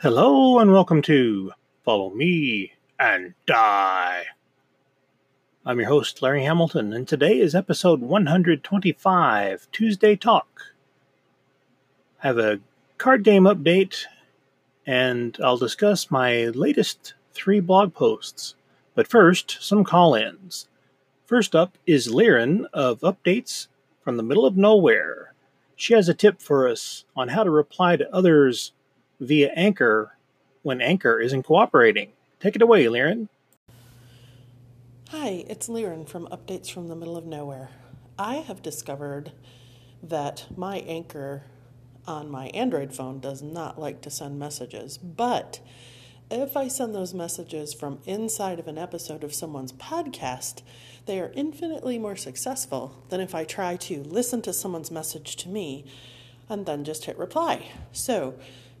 Hello and welcome to Follow Me and Die. I'm your host, Larry Hamilton, and today is episode 125 Tuesday Talk. I have a card game update, and I'll discuss my latest three blog posts. But first, some call ins. First up is Liren of Updates from the Middle of Nowhere. She has a tip for us on how to reply to others via Anchor when Anchor isn't cooperating. Take it away, Liren. Hi, it's Liren from Updates from the Middle of Nowhere. I have discovered that my Anchor on my Android phone does not like to send messages, but if I send those messages from inside of an episode of someone's podcast, they are infinitely more successful than if I try to listen to someone's message to me and then just hit reply. So,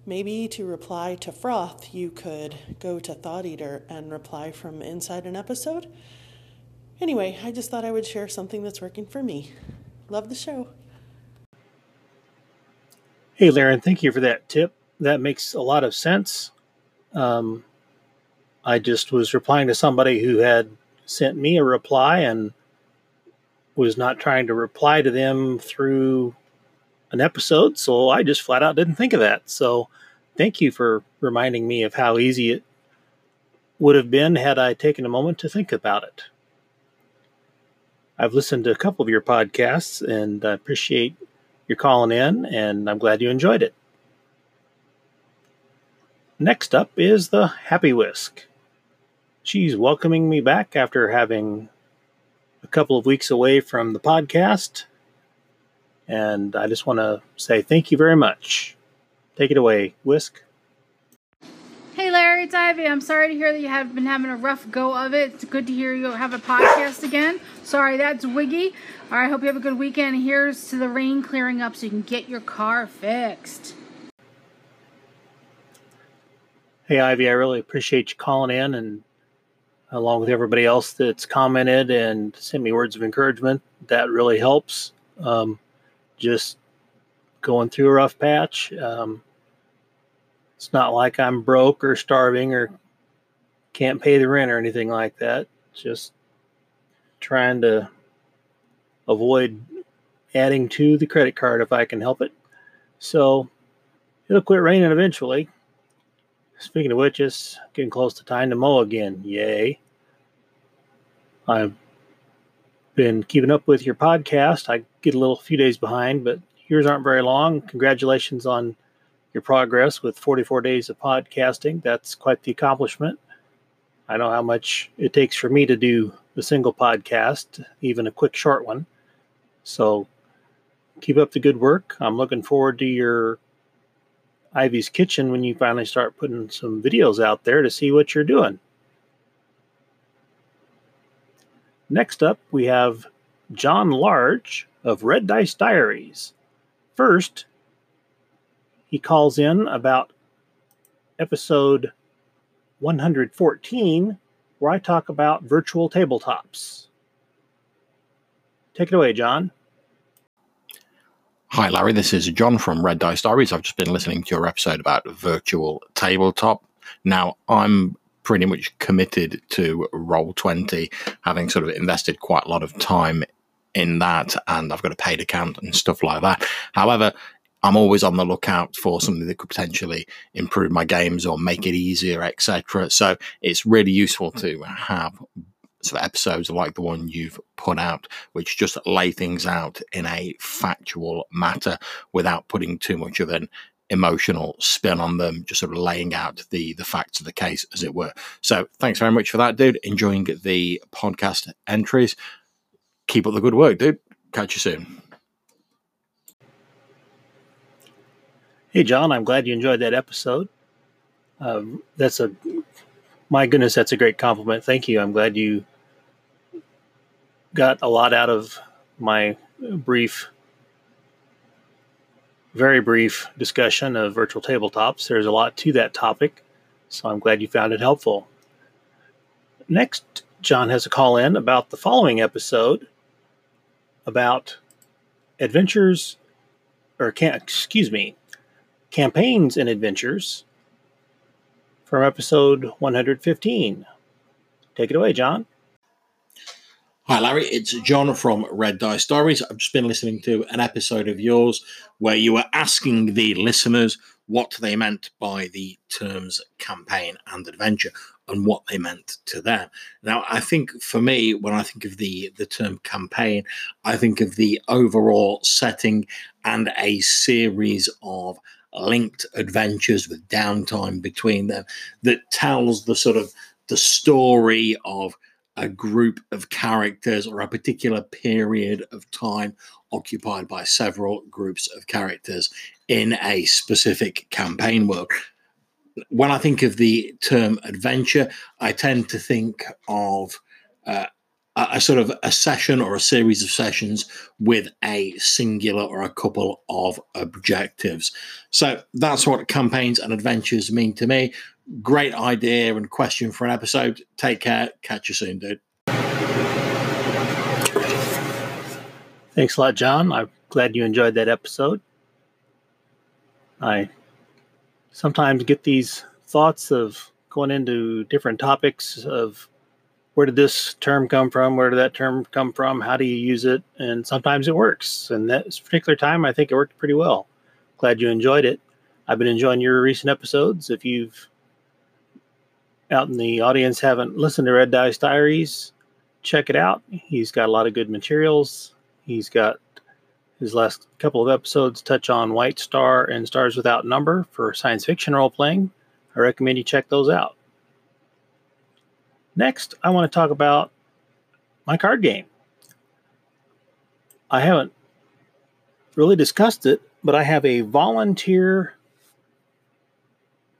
maybe to reply to Froth, you could go to Thought Eater and reply from inside an episode. Anyway, I just thought I would share something that's working for me. Love the show. Hey, Laren, thank you for that tip. That makes a lot of sense. Um, I just was replying to somebody who had sent me a reply and was not trying to reply to them through an episode, so I just flat out didn't think of that. So thank you for reminding me of how easy it would have been had I taken a moment to think about it. I've listened to a couple of your podcasts and I appreciate your calling in, and I'm glad you enjoyed it. Next up is the Happy Whisk. She's welcoming me back after having a couple of weeks away from the podcast. And I just want to say thank you very much. Take it away, Whisk. Hey Larry, it's Ivy. I'm sorry to hear that you have been having a rough go of it. It's good to hear you have a podcast again. Sorry, that's Wiggy. All right, hope you have a good weekend. Here's to the rain clearing up so you can get your car fixed. Hey Ivy, I really appreciate you calling in and along with everybody else that's commented and sent me words of encouragement. That really helps. Um, just going through a rough patch. Um, it's not like I'm broke or starving or can't pay the rent or anything like that. Just trying to avoid adding to the credit card if I can help it. So it'll quit raining eventually. Speaking of which, it's getting close to time to mow again. Yay. I've been keeping up with your podcast. I get a little few days behind, but yours aren't very long. Congratulations on your progress with 44 days of podcasting. That's quite the accomplishment. I know how much it takes for me to do a single podcast, even a quick short one. So keep up the good work. I'm looking forward to your Ivy's Kitchen when you finally start putting some videos out there to see what you're doing. Next up, we have John Large of Red Dice Diaries. First, he calls in about episode 114, where I talk about virtual tabletops. Take it away, John. Hi, Larry. This is John from Red Dice Diaries. I've just been listening to your episode about virtual tabletop. Now, I'm pretty much committed to Roll20, having sort of invested quite a lot of time in that, and I've got a paid account and stuff like that. However, I'm always on the lookout for something that could potentially improve my games or make it easier, etc. So it's really useful to have sort of episodes like the one you've put out, which just lay things out in a factual matter without putting too much of an emotional spin on them, just sort of laying out the the facts of the case, as it were. So thanks very much for that, dude. Enjoying the podcast entries. Keep up the good work, dude. Catch you soon. Hey, John, I'm glad you enjoyed that episode. Um, that's a, my goodness, that's a great compliment. Thank you. I'm glad you got a lot out of my brief, very brief discussion of virtual tabletops. There's a lot to that topic, so I'm glad you found it helpful. Next, John has a call in about the following episode about adventures, or can excuse me, campaigns and adventures from episode 115. Take it away, John. Hi, Larry. It's John from Red Dice Diaries. I've just been listening to an episode of yours where you were asking the listeners what they meant by the terms campaign and adventure and what they meant to them. Now, I think for me, when I think of the, the term campaign, I think of the overall setting and a series of linked adventures with downtime between them that tells the sort of the story of a group of characters or a particular period of time occupied by several groups of characters in a specific campaign world. When I think of the term adventure, I tend to think of uh, a, sort of a session or a series of sessions with a singular or a couple of objectives. So that's what campaigns and adventures mean to me great idea and question for an episode. Take care. Catch you soon, dude. Thanks a lot, John. I'm glad you enjoyed that episode. I sometimes get these thoughts of going into different topics of where did this term come from? Where did that term come from? How do you use it? And sometimes it works. And that particular time, I think it worked pretty well. Glad you enjoyed it. I've been enjoying your recent episodes. If you've out in the audience haven't listened to Red Dice Diaries, check it out. He's got a lot of good materials. He's got his last couple of episodes touch on White Star and Stars Without Number for science fiction role playing. I recommend you check those out. Next, I want to talk about my card game. I haven't really discussed it, but I have a volunteer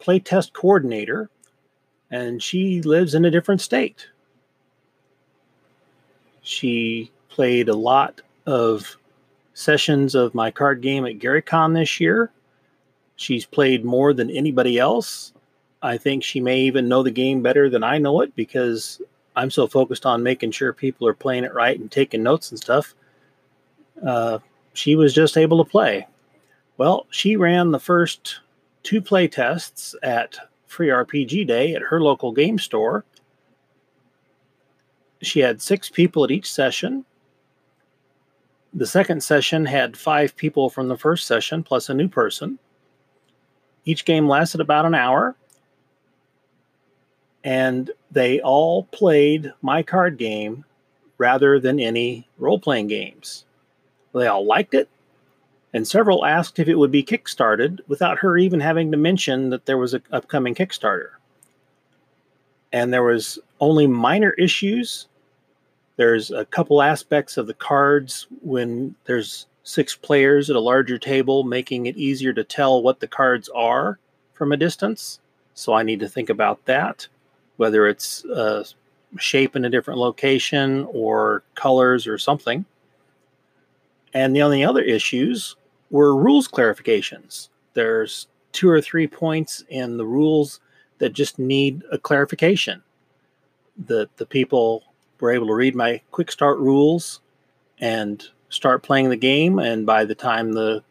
playtest coordinator and she lives in a different state. She played a lot of sessions of my card game at GaryCon this year. She's played more than anybody else. I think she may even know the game better than I know it because I'm so focused on making sure people are playing it right and taking notes and stuff. Uh, she was just able to play. Well, she ran the first two play tests at free RPG day at her local game store. She had six people at each session. The second session had five people from the first session plus a new person. Each game lasted about an hour. And they all played my card game rather than any role playing games. They all liked it and several asked if it would be kickstarted without her even having to mention that there was an upcoming Kickstarter. And there was only minor issues. There's a couple aspects of the cards when there's six players at a larger table, making it easier to tell what the cards are from a distance. So I need to think about that, whether it's a shape in a different location or colors or something. And the only other issues were rules clarifications. There's two or three points in the rules that just need a clarification. The the people were able to read my quick start rules and start playing the game and by the time the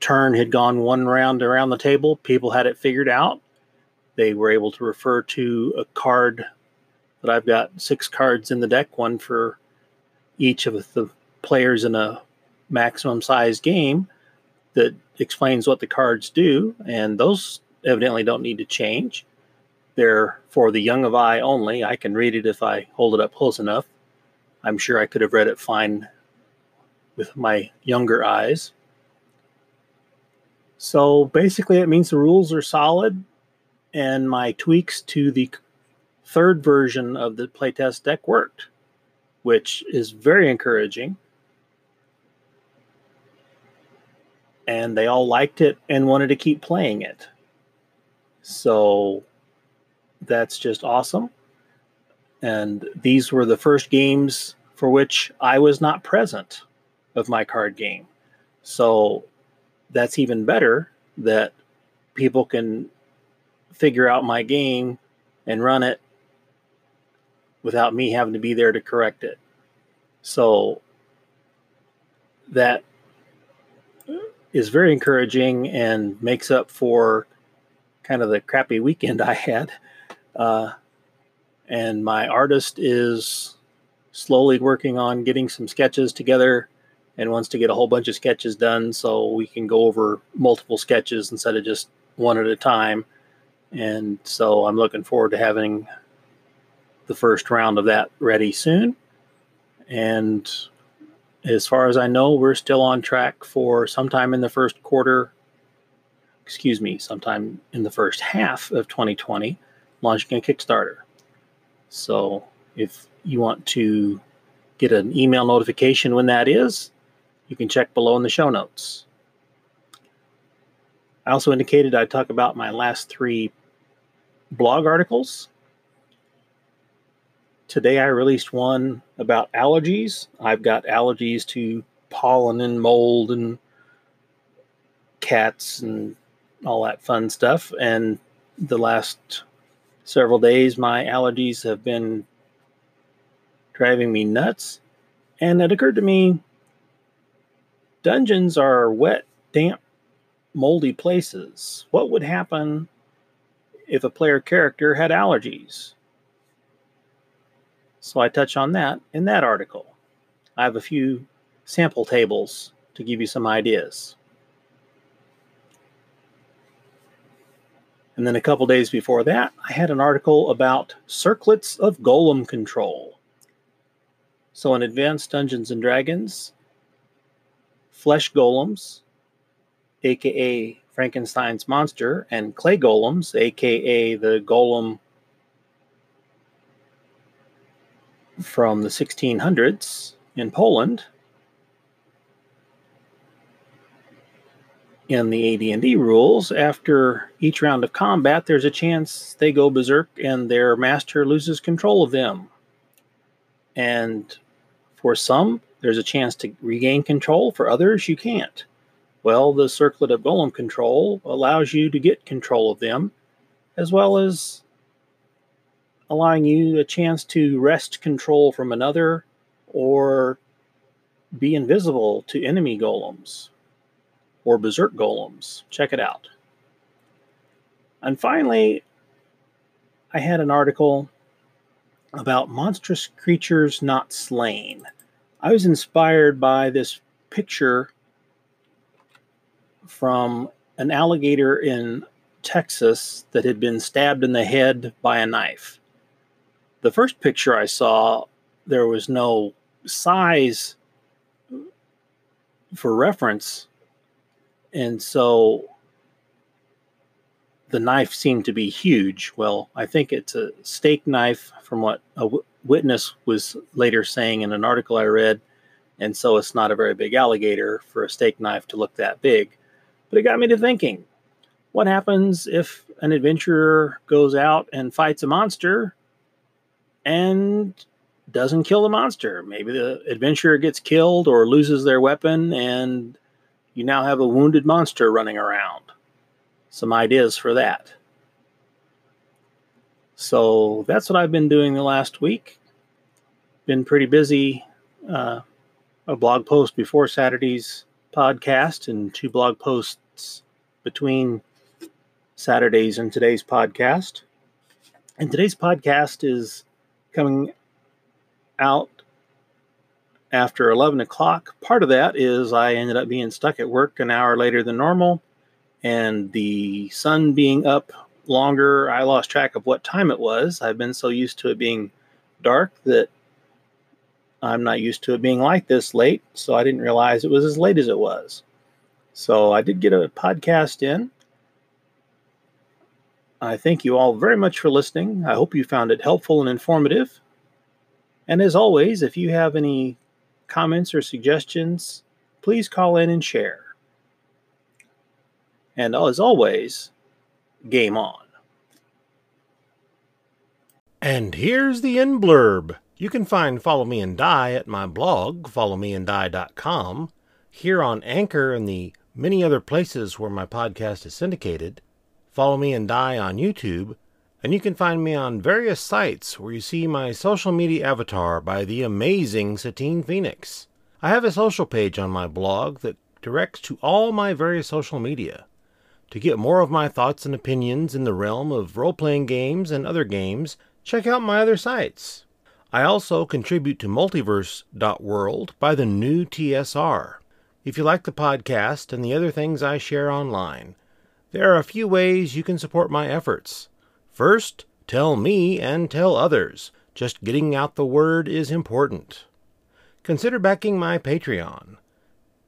turn had gone one round around the table, people had it figured out. They were able to refer to a card that I've got six cards in the deck, one for each of the players in a maximum size game that explains what the cards do, and those evidently don't need to change. They're for the young of eye only. I can read it if I hold it up close enough. I'm sure I could have read it fine with my younger eyes. So basically, it means the rules are solid, and my tweaks to the third version of the playtest deck worked, which is very encouraging. and they all liked it and wanted to keep playing it. So that's just awesome. And these were the first games for which I was not present of my card game. So that's even better that people can figure out my game and run it without me having to be there to correct it. So that is very encouraging and makes up for kind of the crappy weekend I had. Uh, and my artist is slowly working on getting some sketches together and wants to get a whole bunch of sketches done so we can go over multiple sketches instead of just one at a time. And so I'm looking forward to having the first round of that ready soon. And as far as I know, we're still on track for sometime in the first quarter, excuse me, sometime in the first half of 2020, launching a Kickstarter. So if you want to get an email notification when that is, you can check below in the show notes. I also indicated I'd talk about my last three blog articles. Today I released one about allergies. I've got allergies to pollen and mold and cats and all that fun stuff. And the last several days, my allergies have been driving me nuts. And it occurred to me dungeons are wet, damp, moldy places. What would happen if a player character had allergies? So I touch on that in that article. I have a few sample tables to give you some ideas. And then a couple days before that, I had an article about circlets of golem control. So in Advanced Dungeons and Dragons, flesh golems, aka Frankenstein's monster, and clay golems, aka the golem from the 1600s in Poland. In the AD&D rules, after each round of combat, there's a chance they go berserk and their master loses control of them. And for some, there's a chance to regain control. For others, you can't. Well, the circlet of golem control allows you to get control of them, as well as allowing you a chance to wrest control from another or be invisible to enemy golems or berserk golems. Check it out. And finally, I had an article about monstrous creatures not slain. I was inspired by this picture from an alligator in Texas that had been stabbed in the head by a knife the first picture I saw, there was no size for reference. And so the knife seemed to be huge. Well, I think it's a steak knife, from what a w- witness was later saying in an article I read. And so it's not a very big alligator for a steak knife to look that big. But it got me to thinking what happens if an adventurer goes out and fights a monster and doesn't kill the monster. Maybe the adventurer gets killed or loses their weapon, and you now have a wounded monster running around. Some ideas for that. So that's what I've been doing the last week. Been pretty busy. Uh, a blog post before Saturday's podcast, and two blog posts between Saturdays and today's podcast. And today's podcast is coming out after 11 o'clock. Part of that is I ended up being stuck at work an hour later than normal, and the sun being up longer, I lost track of what time it was. I've been so used to it being dark that I'm not used to it being like this late, so I didn't realize it was as late as it was. So I did get a podcast in. I thank you all very much for listening. I hope you found it helpful and informative. And as always, if you have any comments or suggestions, please call in and share. And as always, game on. And here's the end blurb. You can find Follow Me and Die at my blog, followmeanddie.com, here on Anchor and the many other places where my podcast is syndicated, Follow Me and Die on YouTube, and you can find me on various sites where you see my social media avatar by the amazing Satine Phoenix. I have a social page on my blog that directs to all my various social media. To get more of my thoughts and opinions in the realm of role playing games and other games, check out my other sites. I also contribute to multiverse.world by the new TSR. If you like the podcast and the other things I share online, there are a few ways you can support my efforts. First, tell me and tell others. Just getting out the word is important. Consider backing my Patreon.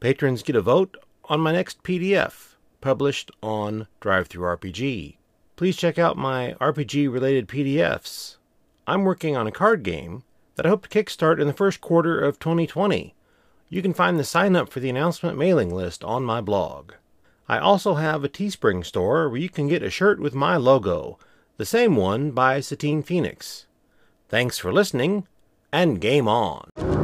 Patrons get a vote on my next PDF, published on DriveThruRPG. Please check out my RPG related PDFs I'm working on a card game that I hope to kickstart in the first quarter of 2020. You can find the sign up for the announcement mailing list on my blog. I also have a Teespring store where you can get a shirt with my logo, the same one by Satine Phoenix. Thanks for listening, and game on!